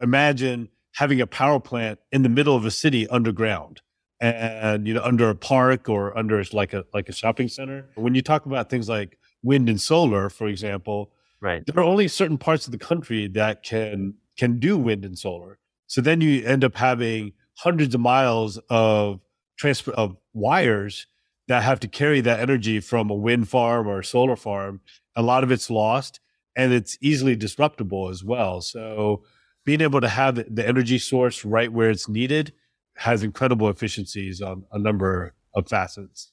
imagine having a power plant in the middle of a city underground and you know under a park or under like a like a shopping center. When you talk about things like wind and solar for example right. there are only certain parts of the country that can can do wind and solar. So then you end up having hundreds of miles of transfer of wires that have to carry that energy from a wind farm or a solar farm. A lot of it's lost and it's easily disruptible as well. So being able to have the energy source right where it's needed has incredible efficiencies on a number of facets.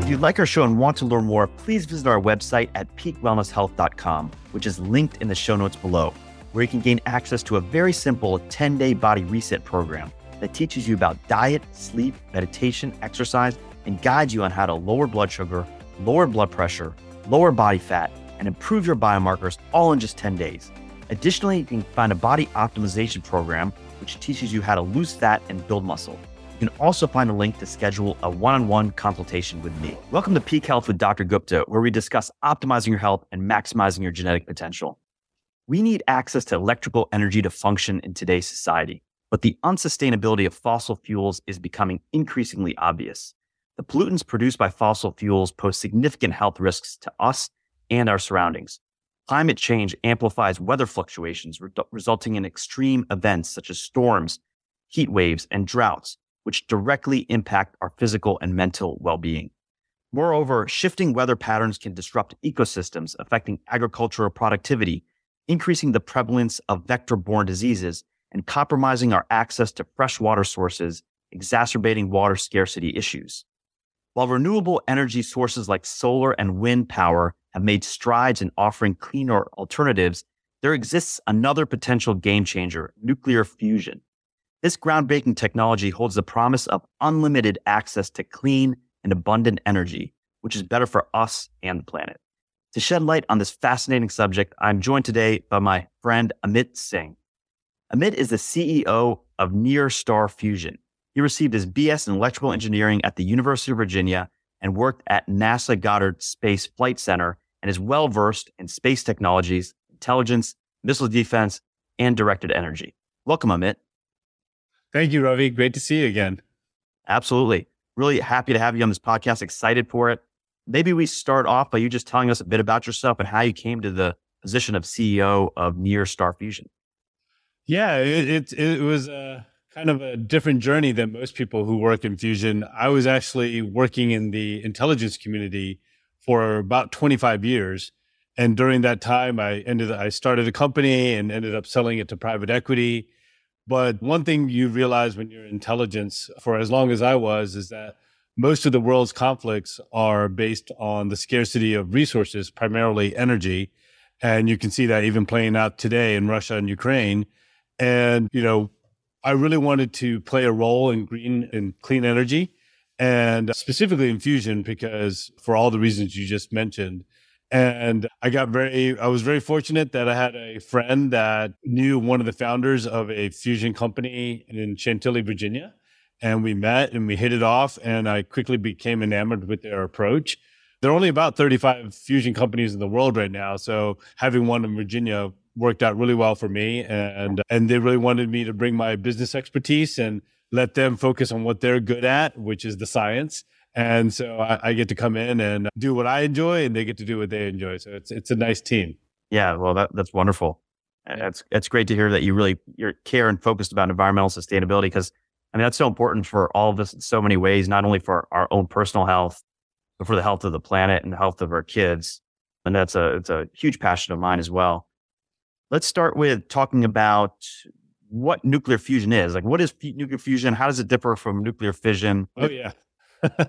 If you'd like our show and want to learn more, please visit our website at peakwellnesshealth.com, which is linked in the show notes below, where you can gain access to a very simple 10 day body reset program that teaches you about diet, sleep, meditation, exercise, and guides you on how to lower blood sugar, lower blood pressure, lower body fat, and improve your biomarkers all in just 10 days. Additionally, you can find a body optimization program which teaches you how to lose fat and build muscle. You can also find a link to schedule a one on one consultation with me. Welcome to Peak Health with Dr. Gupta, where we discuss optimizing your health and maximizing your genetic potential. We need access to electrical energy to function in today's society, but the unsustainability of fossil fuels is becoming increasingly obvious. The pollutants produced by fossil fuels pose significant health risks to us and our surroundings. Climate change amplifies weather fluctuations, re- resulting in extreme events such as storms, heat waves, and droughts, which directly impact our physical and mental well being. Moreover, shifting weather patterns can disrupt ecosystems, affecting agricultural productivity, increasing the prevalence of vector borne diseases, and compromising our access to fresh water sources, exacerbating water scarcity issues. While renewable energy sources like solar and wind power have made strides in offering cleaner alternatives, there exists another potential game changer nuclear fusion. This groundbreaking technology holds the promise of unlimited access to clean and abundant energy, which is better for us and the planet. To shed light on this fascinating subject, I'm joined today by my friend Amit Singh. Amit is the CEO of Near Star Fusion, he received his BS in electrical engineering at the University of Virginia and worked at NASA Goddard Space Flight Center and is well versed in space technologies, intelligence, missile defense, and directed energy. Welcome, Amit. Thank you, Ravi. Great to see you again. Absolutely. Really happy to have you on this podcast. Excited for it. Maybe we start off by you just telling us a bit about yourself and how you came to the position of CEO of Near Star Fusion. Yeah, it, it, it was. Uh kind of a different journey than most people who work in fusion. I was actually working in the intelligence community for about 25 years. And during that time, I ended, I started a company and ended up selling it to private equity. But one thing you realize when you're intelligence, for as long as I was, is that most of the world's conflicts are based on the scarcity of resources, primarily energy. And you can see that even playing out today in Russia and Ukraine. And, you know, I really wanted to play a role in green and clean energy and specifically in fusion because for all the reasons you just mentioned. And I got very, I was very fortunate that I had a friend that knew one of the founders of a fusion company in Chantilly, Virginia. And we met and we hit it off. And I quickly became enamored with their approach. There are only about 35 fusion companies in the world right now. So having one in Virginia worked out really well for me and and they really wanted me to bring my business expertise and let them focus on what they're good at which is the science. And so I, I, get to come in and do what I enjoy and they get to do what they enjoy. So it's it's a nice team. Yeah well that, that's wonderful. It's it's great to hear that you really you're care and focused about environmental sustainability because I mean that's so important for all of us in so many ways not only for our own personal health but for the health of the planet and the health of our kids. And that's a it's a huge passion of mine as well Let's start with talking about what nuclear fusion is. Like, what is nuclear fusion? How does it differ from nuclear fission? Oh, yeah.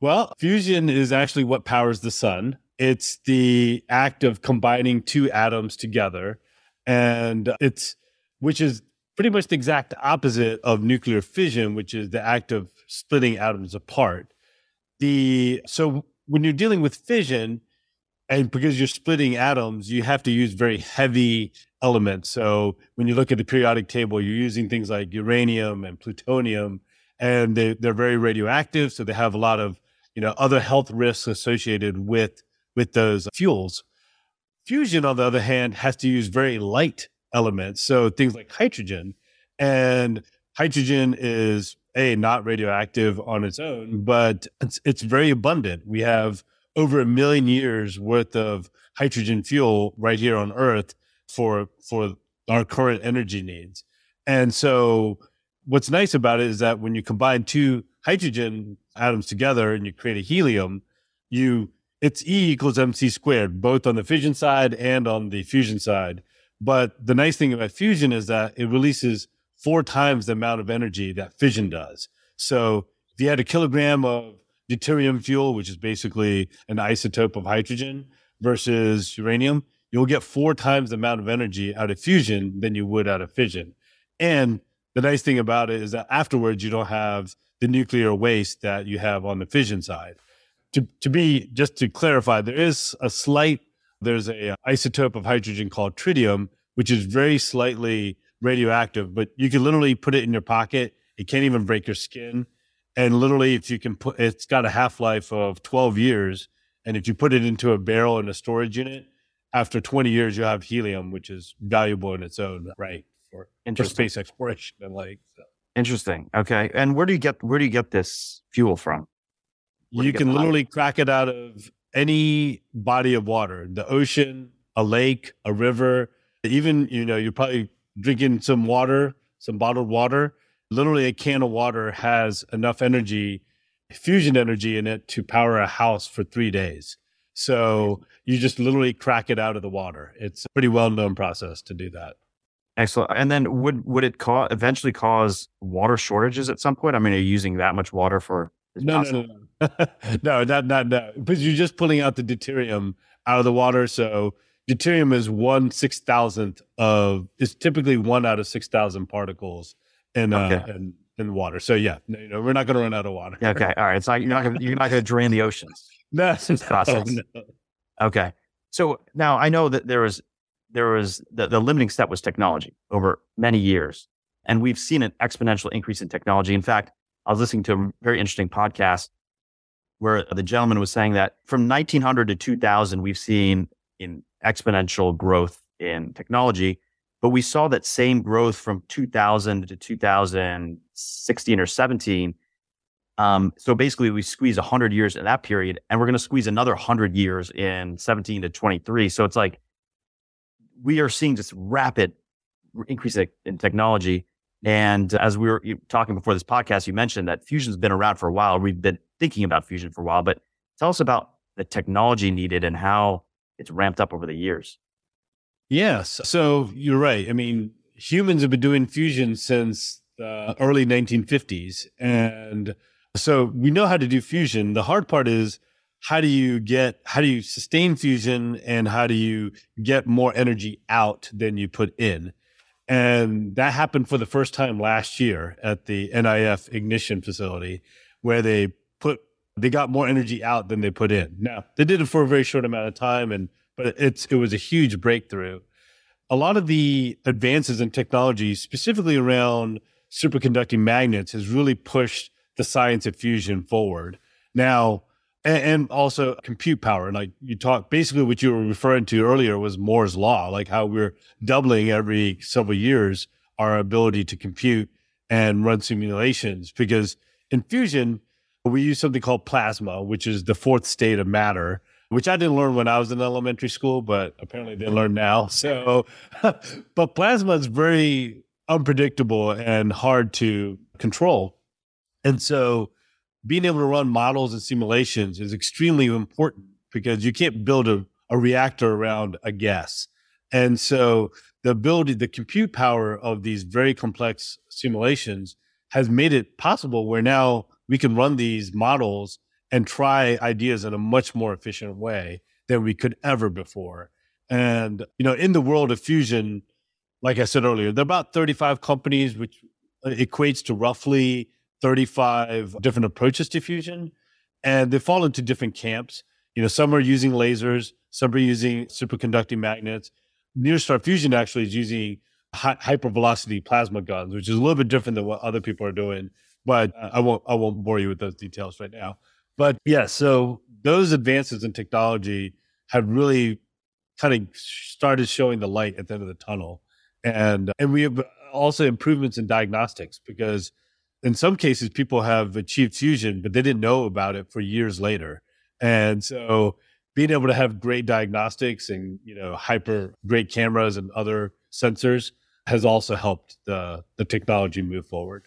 well, fusion is actually what powers the sun. It's the act of combining two atoms together. And it's, which is pretty much the exact opposite of nuclear fission, which is the act of splitting atoms apart. The, so when you're dealing with fission, and because you're splitting atoms, you have to use very heavy elements. So when you look at the periodic table, you're using things like uranium and plutonium and they, they're very radioactive. So they have a lot of, you know, other health risks associated with, with those fuels. Fusion, on the other hand, has to use very light elements. So things like hydrogen and hydrogen is a not radioactive on its own, but it's, it's very abundant. We have over a million years worth of hydrogen fuel right here on Earth for for our current energy needs. And so what's nice about it is that when you combine two hydrogen atoms together and you create a helium, you it's E equals mc squared, both on the fission side and on the fusion side. But the nice thing about fusion is that it releases four times the amount of energy that fission does. So if you had a kilogram of deuterium fuel, which is basically an isotope of hydrogen, versus uranium, you'll get four times the amount of energy out of fusion than you would out of fission. And the nice thing about it is that afterwards, you don't have the nuclear waste that you have on the fission side. To, to be, just to clarify, there is a slight, there's a uh, isotope of hydrogen called tritium, which is very slightly radioactive, but you can literally put it in your pocket. It can't even break your skin. And literally, if you can put, it's got a half life of 12 years. And if you put it into a barrel in a storage unit, after 20 years, you have helium, which is valuable in its own right for, for space exploration and like. So. Interesting. Okay. And where do you get where do you get this fuel from? Where you, you can literally crack it out of any body of water, the ocean, a lake, a river, even you know you're probably drinking some water, some bottled water literally a can of water has enough energy, fusion energy in it to power a house for three days. So you just literally crack it out of the water. It's a pretty well known process to do that. Excellent. And then would would it ca- eventually cause water shortages at some point? I mean, are you using that much water for? No, no, no, no, no, not not no. Because you're just pulling out the deuterium out of the water. So deuterium is one six thousandth of is typically one out of six thousand particles in uh, okay. in, in water. So yeah, no, you know, we're not going to run out of water. Okay, all right. It's not you're not gonna, you're not going to drain the oceans. no, process. No. Okay. So now I know that there was there was the, the limiting step was technology over many years, and we've seen an exponential increase in technology. In fact, I was listening to a very interesting podcast where the gentleman was saying that from 1900 to 2000, we've seen in exponential growth in technology. But we saw that same growth from 2000 to 2016 or 17. Um, so basically, we squeezed 100 years in that period, and we're going to squeeze another 100 years in 17 to 23. So it's like we are seeing this rapid increase in technology. And as we were talking before this podcast, you mentioned that fusion's been around for a while. We've been thinking about fusion for a while, but tell us about the technology needed and how it's ramped up over the years. Yes. So you're right. I mean, humans have been doing fusion since the early 1950s. And so we know how to do fusion. The hard part is how do you get, how do you sustain fusion and how do you get more energy out than you put in? And that happened for the first time last year at the NIF ignition facility where they put, they got more energy out than they put in. Now, they did it for a very short amount of time and but it's it was a huge breakthrough. A lot of the advances in technology, specifically around superconducting magnets, has really pushed the science of fusion forward. Now, and, also compute power. Like you talk, basically what you were referring to earlier was Moore's law, like how we're doubling every several years our ability to compute and run simulations. Because in fusion, we use something called plasma, which is the fourth state of matter which I didn't learn when I was in elementary school, but apparently they learn now. So, but plasma is very unpredictable and hard to control. And so, being able to run models and simulations is extremely important because you can't build a, a reactor around a guess. And so, the ability, the compute power of these very complex simulations has made it possible where now we can run these models and try ideas in a much more efficient way than we could ever before. And, you know, in the world of fusion, like I said earlier, there are about 35 companies, which uh, equates to roughly 35 different approaches to fusion. And they fall into different camps. You know, some are using lasers, some are using superconducting magnets. Near Star Fusion actually is using hi- hypervelocity plasma guns, which is a little bit different than what other people are doing but uh, I won't I won't bore you with those details right now. But yeah, so those advances in technology have really kind of started showing the light at the end of the tunnel, and and we have also improvements in diagnostics because in some cases people have achieved fusion, but they didn't know about it for years later, and so being able to have great diagnostics and you know hyper great cameras and other sensors has also helped the the technology move forward.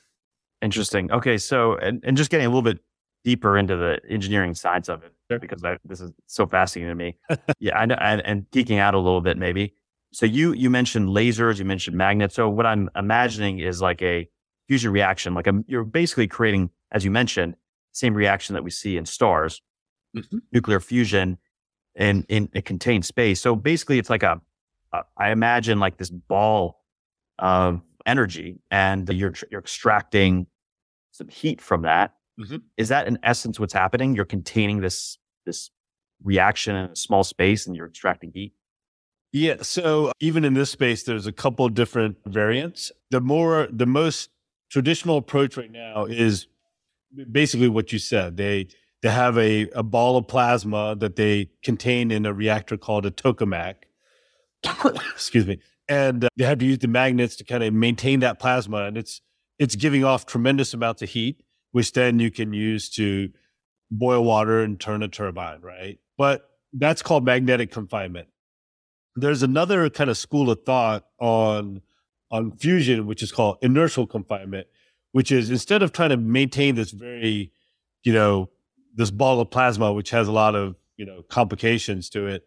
Interesting. Okay, so and, and just getting a little bit deeper into the engineering sides of it sure. because I, this is so fascinating to me. yeah, I know, and, and geeking out a little bit maybe. So you you mentioned lasers, you mentioned magnets. So what I'm imagining is like a fusion reaction. Like a, you're basically creating, as you mentioned, same reaction that we see in stars, mm-hmm. nuclear fusion, in in a contained space. So basically, it's like a, a I imagine like this ball of energy, and you're you're extracting some heat from that. Mm-hmm. Is that in essence what's happening? You're containing this this reaction in a small space, and you're extracting heat. Yeah. So even in this space, there's a couple different variants. The more the most traditional approach right now is basically what you said. They they have a, a ball of plasma that they contain in a reactor called a tokamak. Excuse me. And uh, they have to use the magnets to kind of maintain that plasma. And it's it's giving off tremendous amounts of heat, which then you can use to boil water and turn a turbine, right? But that's called magnetic confinement. There's another kind of school of thought on on fusion, which is called inertial confinement, which is instead of trying to maintain this very, you know, this ball of plasma, which has a lot of you know complications to it,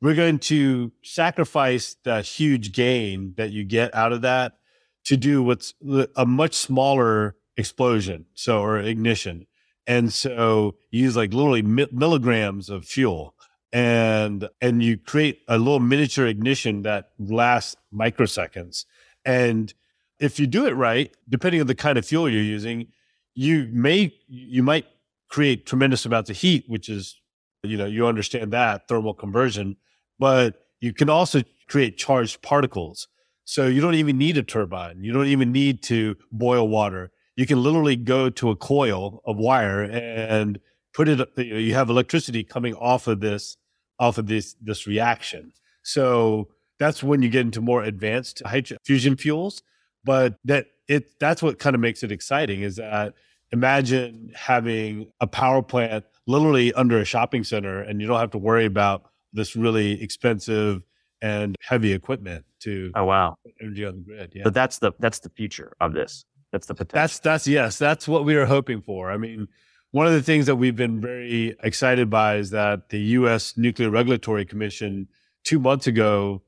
we're going to sacrifice the huge gain that you get out of that to do what's a much smaller explosion, so or ignition, and so you use like literally milligrams of fuel, and and you create a little miniature ignition that lasts microseconds, and if you do it right, depending on the kind of fuel you're using, you may you might create tremendous amounts of heat, which is, you know, you understand that thermal conversion, but you can also create charged particles. So you don't even need a turbine. You don't even need to boil water. You can literally go to a coil of wire and put it, you have electricity coming off of this, off of this, this reaction. So that's when you get into more advanced fusion fuels. But that it, that's what kind of makes it exciting is that imagine having a power plant literally under a shopping center and you don't have to worry about this really expensive and heavy equipment to oh wow energy on the grid yeah but that's the that's the future of this that's the potential that's that's yes that's what we are hoping for i mean one of the things that we've been very excited by is that the us nuclear regulatory commission two months ago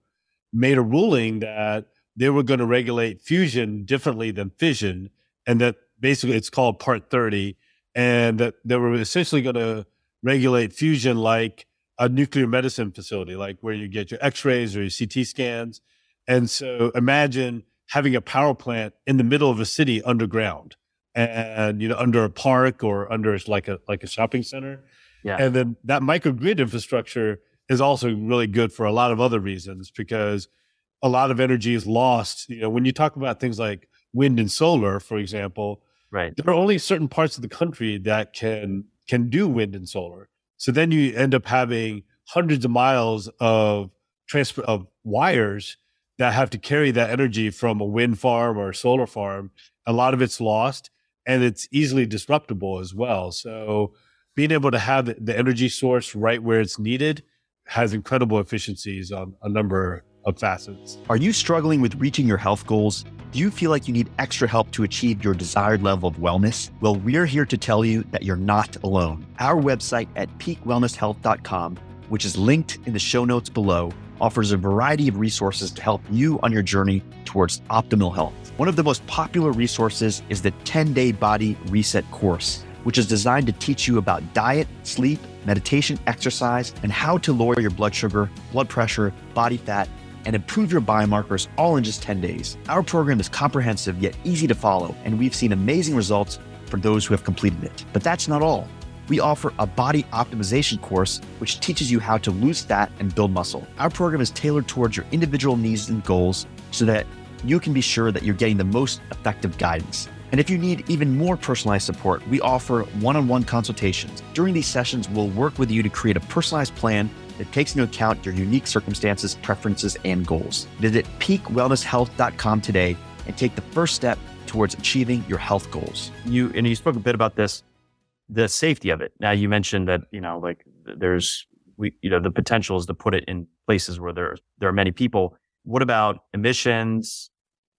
made a ruling that they were going to regulate fusion differently than fission and that basically it's called Part 30, and that they were essentially going to regulate fusion like a nuclear medicine facility, like where you get your X-rays or your CT scans. And so imagine having a power plant in the middle of a city underground, and you know under a park or under like a like a shopping center. Yeah. And then that microgrid infrastructure is also really good for a lot of other reasons because a lot of energy is lost. You know, when you talk about things like wind and solar, for example, Right. There are only certain parts of the country that can can do wind and solar. So then you end up having hundreds of miles of transfer of wires that have to carry that energy from a wind farm or a solar farm. A lot of it's lost and it's easily disruptible as well. So being able to have the energy source right where it's needed has incredible efficiencies on a number of facets. Are you struggling with reaching your health goals? Do you feel like you need extra help to achieve your desired level of wellness? Well, we're here to tell you that you're not alone. Our website at peakwellnesshealth.com, which is linked in the show notes below, offers a variety of resources to help you on your journey towards optimal health. One of the most popular resources is the 10 day body reset course, which is designed to teach you about diet, sleep, meditation, exercise, and how to lower your blood sugar, blood pressure, body fat, and improve your biomarkers all in just 10 days. Our program is comprehensive yet easy to follow, and we've seen amazing results for those who have completed it. But that's not all. We offer a body optimization course, which teaches you how to lose fat and build muscle. Our program is tailored towards your individual needs and goals so that you can be sure that you're getting the most effective guidance. And if you need even more personalized support, we offer one on one consultations. During these sessions, we'll work with you to create a personalized plan that takes into account your unique circumstances, preferences, and goals. Visit peakwellnesshealth.com today and take the first step towards achieving your health goals. You and you spoke a bit about this, the safety of it. Now you mentioned that, you know, like there's we you know, the potential is to put it in places where there there are many people. What about emissions,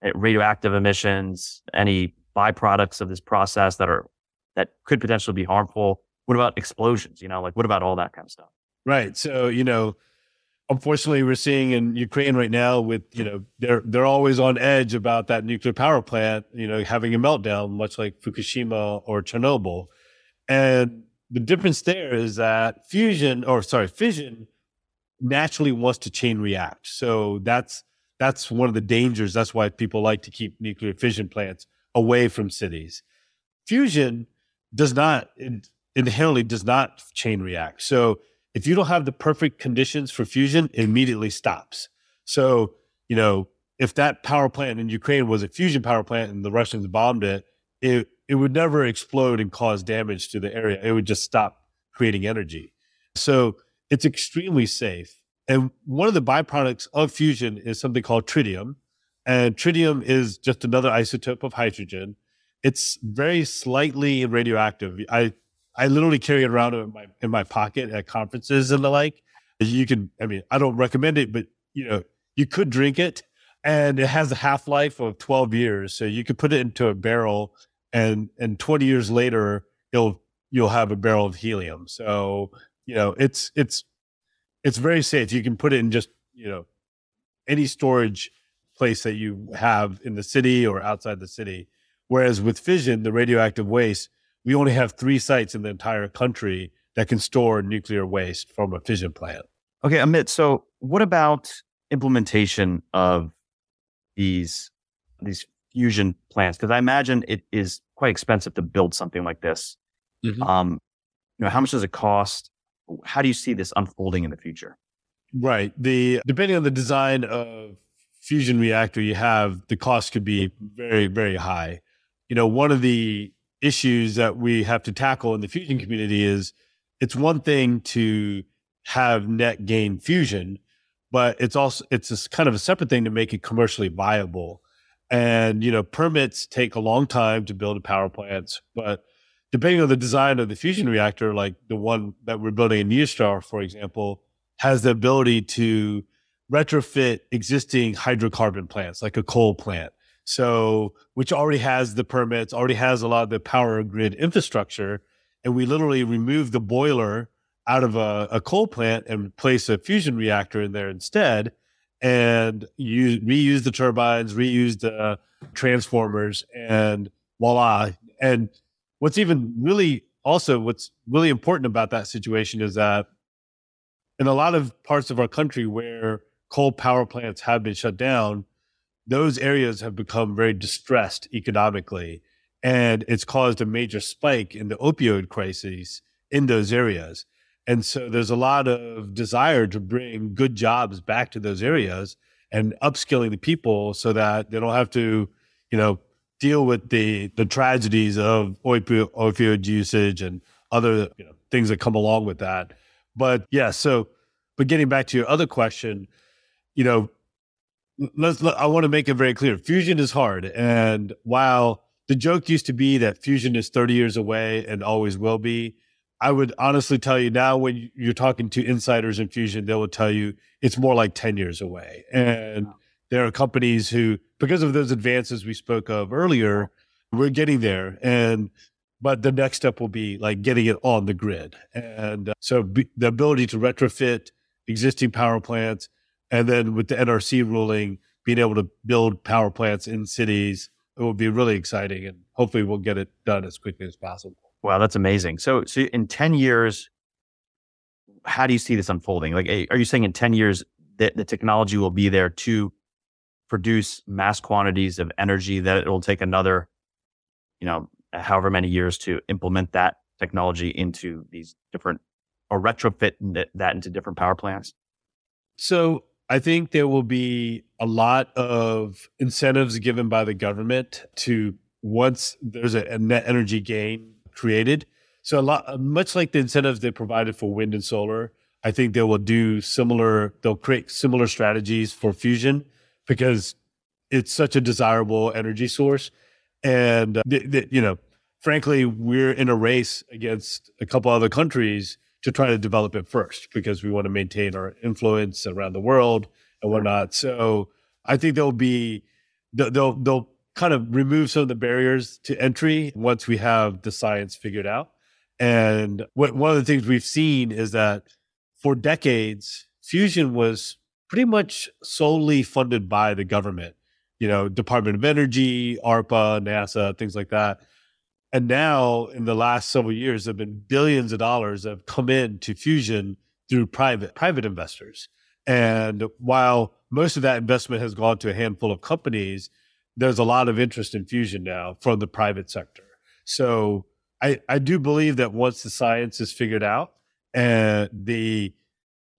eh, radioactive emissions, any byproducts of this process that are that could potentially be harmful? What about explosions? You know, like what about all that kind of stuff? Right. So, you know, unfortunately we're seeing in Ukraine right now with, you know, they're they're always on edge about that nuclear power plant, you know, having a meltdown, much like Fukushima or Chernobyl. And the difference there is that fusion or sorry, fission naturally wants to chain react. So that's that's one of the dangers. That's why people like to keep nuclear fission plants away from cities. Fusion does not inherently does not chain react. So if you don't have the perfect conditions for fusion, it immediately stops. So, you know, if that power plant in Ukraine was a fusion power plant and the Russians bombed it, it it would never explode and cause damage to the area. It would just stop creating energy. So it's extremely safe. And one of the byproducts of fusion is something called tritium. And tritium is just another isotope of hydrogen. It's very slightly radioactive. I I literally carry it around in my in my pocket at conferences and the like. You can, I mean, I don't recommend it, but you know, you could drink it, and it has a half life of twelve years. So you could put it into a barrel, and and twenty years later, you'll you'll have a barrel of helium. So you know, it's it's it's very safe. You can put it in just you know any storage place that you have in the city or outside the city. Whereas with fission, the radioactive waste we only have three sites in the entire country that can store nuclear waste from a fission plant. Okay, Amit. So, what about implementation of these these fusion plants? Because I imagine it is quite expensive to build something like this. Mm-hmm. Um, you know, how much does it cost? How do you see this unfolding in the future? Right. The depending on the design of fusion reactor you have, the cost could be very, very high. You know, one of the issues that we have to tackle in the fusion community is it's one thing to have net gain fusion, but it's also it's a, kind of a separate thing to make it commercially viable. And you know, permits take a long time to build a power plants, but depending on the design of the fusion reactor, like the one that we're building in NearStar, for example, has the ability to retrofit existing hydrocarbon plants, like a coal plant. So, which already has the permits, already has a lot of the power grid infrastructure. And we literally remove the boiler out of a, a coal plant and place a fusion reactor in there instead and use, reuse the turbines, reuse the transformers, and voila. And what's even really also what's really important about that situation is that in a lot of parts of our country where coal power plants have been shut down, those areas have become very distressed economically. And it's caused a major spike in the opioid crises in those areas. And so there's a lot of desire to bring good jobs back to those areas and upskilling the people so that they don't have to, you know, deal with the the tragedies of opioid, usage and other you know, things that come along with that. But yeah, so but getting back to your other question, you know, let's let, I want to make it very clear. Fusion is hard. And while the joke used to be that fusion is 30 years away and always will be, I would honestly tell you now when you're talking to insiders in fusion, they will tell you it's more like 10 years away. And there are companies who, because of those advances we spoke of earlier, we're getting there. And but the next step will be like getting it on the grid. And uh, so be, the ability to retrofit existing power plants and then with the NRC ruling, being able to build power plants in cities, it will be really exciting. And hopefully we'll get it done as quickly as possible. Wow, that's amazing. So, so in 10 years, how do you see this unfolding? Like, are you saying in 10 years that the technology will be there to produce mass quantities of energy that it will take another, you know, however many years to implement that technology into these different or retrofit that into different power plants? So I think there will be a lot of incentives given by the government to once there's a, a net energy gain created. So a lot, much like the incentives they provided for wind and solar, I think they will do similar. They'll create similar strategies for fusion because it's such a desirable energy source, and uh, th- th- you know, frankly, we're in a race against a couple other countries to try to develop it first because we want to maintain our influence around the world and whatnot. So I think there'll be they'll they'll kind of remove some of the barriers to entry once we have the science figured out. And what, one of the things we've seen is that for decades, fusion was pretty much solely funded by the government, you know, Department of Energy, ARPA, NASA, things like that. And now, in the last several years, there have been billions of dollars that have come in to fusion through private private investors. And while most of that investment has gone to a handful of companies, there's a lot of interest in fusion now from the private sector. So I, I do believe that once the science is figured out and the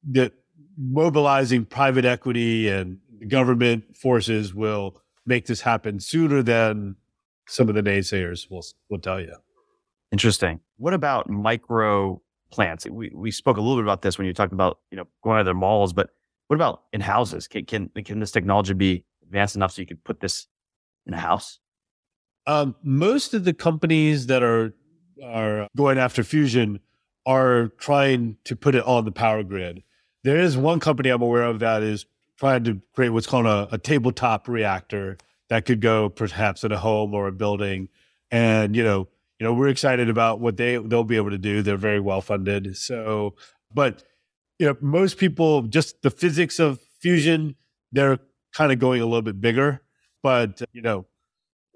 the mobilizing private equity and government forces will make this happen sooner than some of the naysayers will will tell you. Interesting. What about micro plants? We we spoke a little bit about this when you talked about you know going to their malls, but what about in houses? Can can can this technology be advanced enough so you could put this in a house? Um, most of the companies that are are going after fusion are trying to put it on the power grid. There is one company I'm aware of that is trying to create what's called a, a tabletop reactor that could go perhaps in a home or a building. And you know, you know, we're excited about what they they'll be able to do. They're very well funded. So, but you know, most people just the physics of fusion, they're kind of going a little bit bigger. But you know,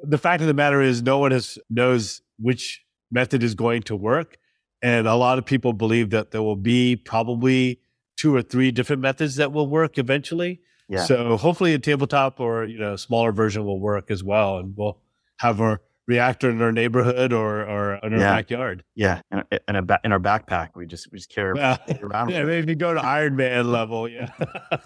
the fact of the matter is, no one has knows which method is going to work. And a lot of people believe that there will be probably two or three different methods that will work eventually. Yeah. So hopefully a tabletop or you know a smaller version will work as well, and we'll have our reactor in our neighborhood or or in our yeah. backyard. Yeah, in, in, a ba- in our backpack, we just we just carry yeah. around. yeah, maybe go to Iron Man level. Yeah.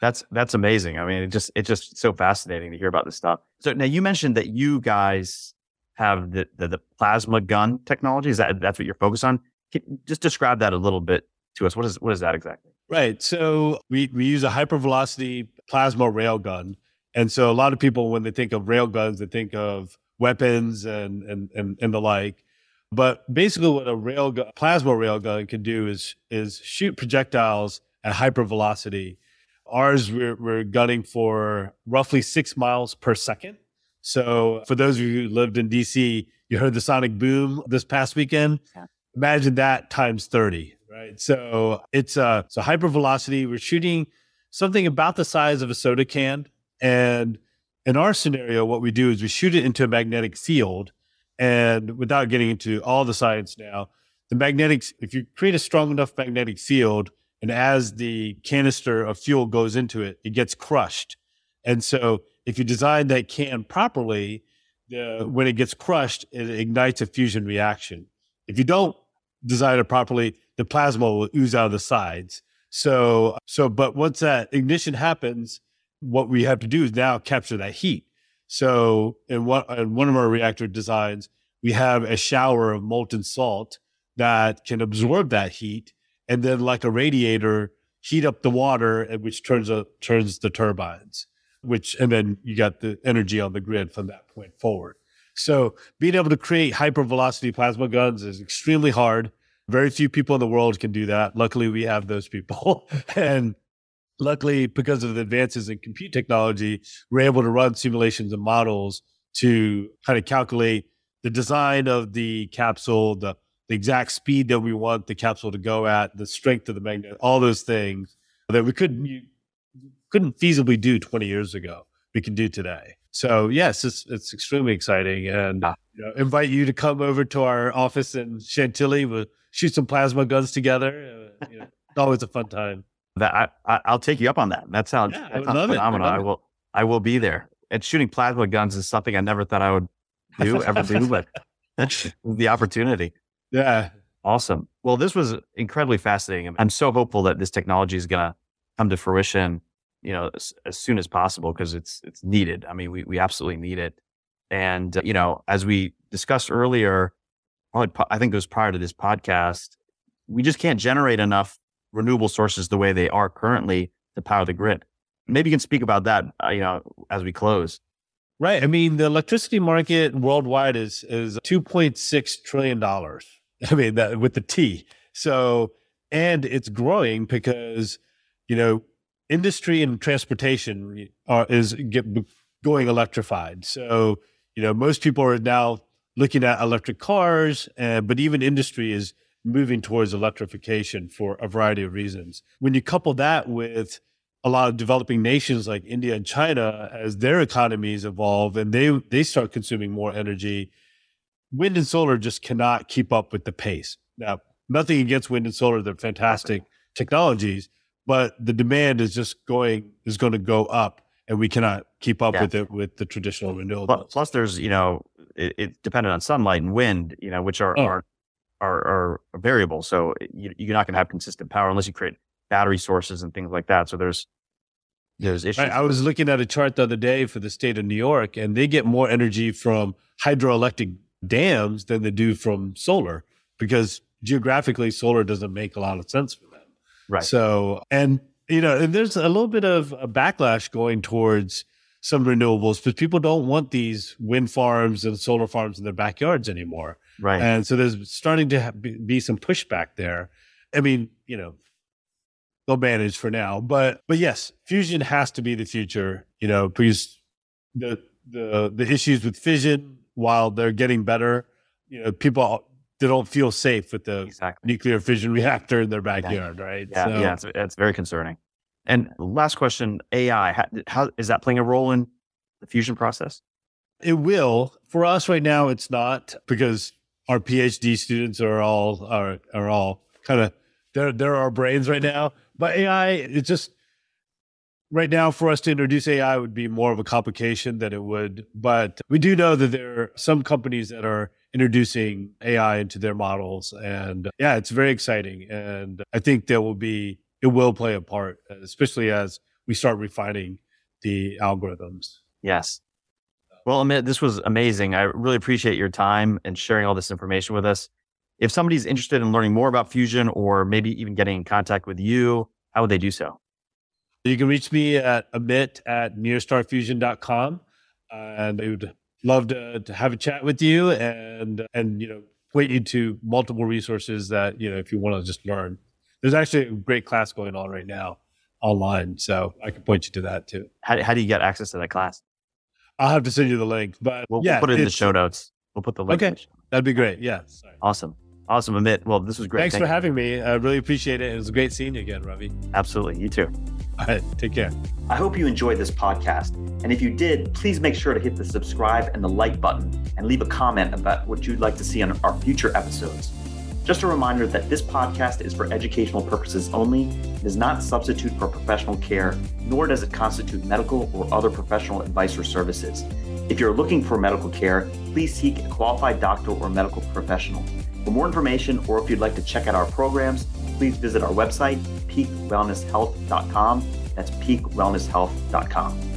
that's that's amazing. I mean, it just it's just so fascinating to hear about this stuff. So now you mentioned that you guys have the, the, the plasma gun technology. Is that that's what you're focused on? Can, just describe that a little bit to us. What is what is that exactly? Right. So we we use a hypervelocity plasma rail gun, and so a lot of people when they think of rail guns, they think of weapons and and and, and the like. But basically, what a rail gun, plasma rail gun can do is is shoot projectiles at hypervelocity. Ours, we're, we're gunning for roughly six miles per second. So for those of you who lived in DC, you heard the sonic boom this past weekend. Yeah. Imagine that times 30, right? So it's a, so hyper velocity. We're shooting something about the size of a soda can. And in our scenario, what we do is we shoot it into a magnetic field. And without getting into all the science now, the magnetics, if you create a strong enough magnetic field, and as the canister of fuel goes into it, it gets crushed. And so if you design that can properly, the, when it gets crushed, it ignites a fusion reaction. If you don't design it properly, the plasma will ooze out of the sides. So, so, but once that ignition happens, what we have to do is now capture that heat. So, in one, in one of our reactor designs, we have a shower of molten salt that can absorb that heat, and then, like a radiator, heat up the water, which turns a, turns the turbines which, and then you got the energy on the grid from that point forward. So being able to create hypervelocity plasma guns is extremely hard. Very few people in the world can do that. Luckily, we have those people. and luckily, because of the advances in compute technology, we're able to run simulations and models to kind of calculate the design of the capsule, the, the exact speed that we want the capsule to go at, the strength of the magnet, all those things that we couldn't couldn't feasibly do 20 years ago, we can do today. So yes, it's it's extremely exciting, and ah. you know, invite you to come over to our office in Chantilly. We'll shoot some plasma guns together. Uh, you know, it's always a fun time. That I, I will take you up on that. That sounds, yeah, that sounds phenomenal. I, I will I will be there. And shooting plasma guns is something I never thought I would do ever do, but that's the opportunity. Yeah, awesome. Well, this was incredibly fascinating. I'm so hopeful that this technology is going to come to fruition you know, as, as soon as possible because it's it's needed. I mean, we we absolutely need it. And, uh, you know, as we discussed earlier, I think it was prior to this podcast, we just can't generate enough renewable sources the way they are currently to power the grid. Maybe you can speak about that, uh, you know, as we close. Right. I mean, the electricity market worldwide is is two point six trillion dollars. I mean, that with the T. So, and it's growing because, you know, industry and transportation are is get going electrified. So, you know, most people are now looking at electric cars, uh, but even industry is moving towards electrification for a variety of reasons. When you couple that with a lot of developing nations like India and China, as their economies evolve and they they start consuming more energy, wind and solar just cannot keep up with the pace. Now, nothing against wind and solar; they're fantastic technologies, but the demand is just going is going to go up, and we cannot keep up yeah. with it with the traditional renewables. Plus, there's you know it, it's dependent on sunlight and wind, you know, which are oh. are, are, are variable. So eh, you, you're not going to have consistent power unless you create battery sources and things like that. So there's there's issues. Right. I was looking at a chart the other day for the state of New York, and they get more energy from hydroelectric dams than they do from solar because geographically, solar doesn't make a lot of sense for them. Right. So, and you know, and there's a little bit of a backlash going towards some renewables because people don't want these wind farms and solar farms in their backyards anymore. Right. And so there's starting to be some pushback there. I mean, you know, they'll manage for now, but but yes, fusion has to be the future. You know, because the the the issues with fission, while they're getting better, you know, people they don't feel safe with the exactly. nuclear fission reactor in their backyard, yeah. right? Yeah, so, yeah, it's, it's very concerning. And last question, AI, how, how is that playing a role in the fusion process? It will. For us right now, it's not because our PhD students are all are are all kind of they're they're our brains right now. But AI, it's just right now for us to introduce AI would be more of a complication than it would. But we do know that there are some companies that are introducing AI into their models. And yeah, it's very exciting. And I think there will be, it will play a part, especially as we start refining the algorithms. Yes. Well, Amit, this was amazing. I really appreciate your time and sharing all this information with us. If somebody's interested in learning more about Fusion or maybe even getting in contact with you, how would they do so? You can reach me at amit at nearstarfusion.com. And I would love to, to have a chat with you and, and, you know, point you to multiple resources that, you know, if you want to just learn. There's actually a great class going on right now online. So I can point you to that too. How, how do you get access to that class? I'll have to send you the link, but we'll, yeah, we'll put it in the show notes. We'll put the link. Okay. That'd be great. Yeah. Sorry. Awesome. Awesome, Amit. Well, this was great. Thanks Thank for you. having me. I really appreciate it. It was great seeing you again, Ravi. Absolutely. You too. All right. Take care. I hope you enjoyed this podcast. And if you did, please make sure to hit the subscribe and the like button and leave a comment about what you'd like to see on our future episodes. Just a reminder that this podcast is for educational purposes only, it does not substitute for professional care, nor does it constitute medical or other professional advice or services. If you're looking for medical care, please seek a qualified doctor or medical professional. For more information or if you'd like to check out our programs, please visit our website, peakwellnesshealth.com. That's peakwellnesshealth.com.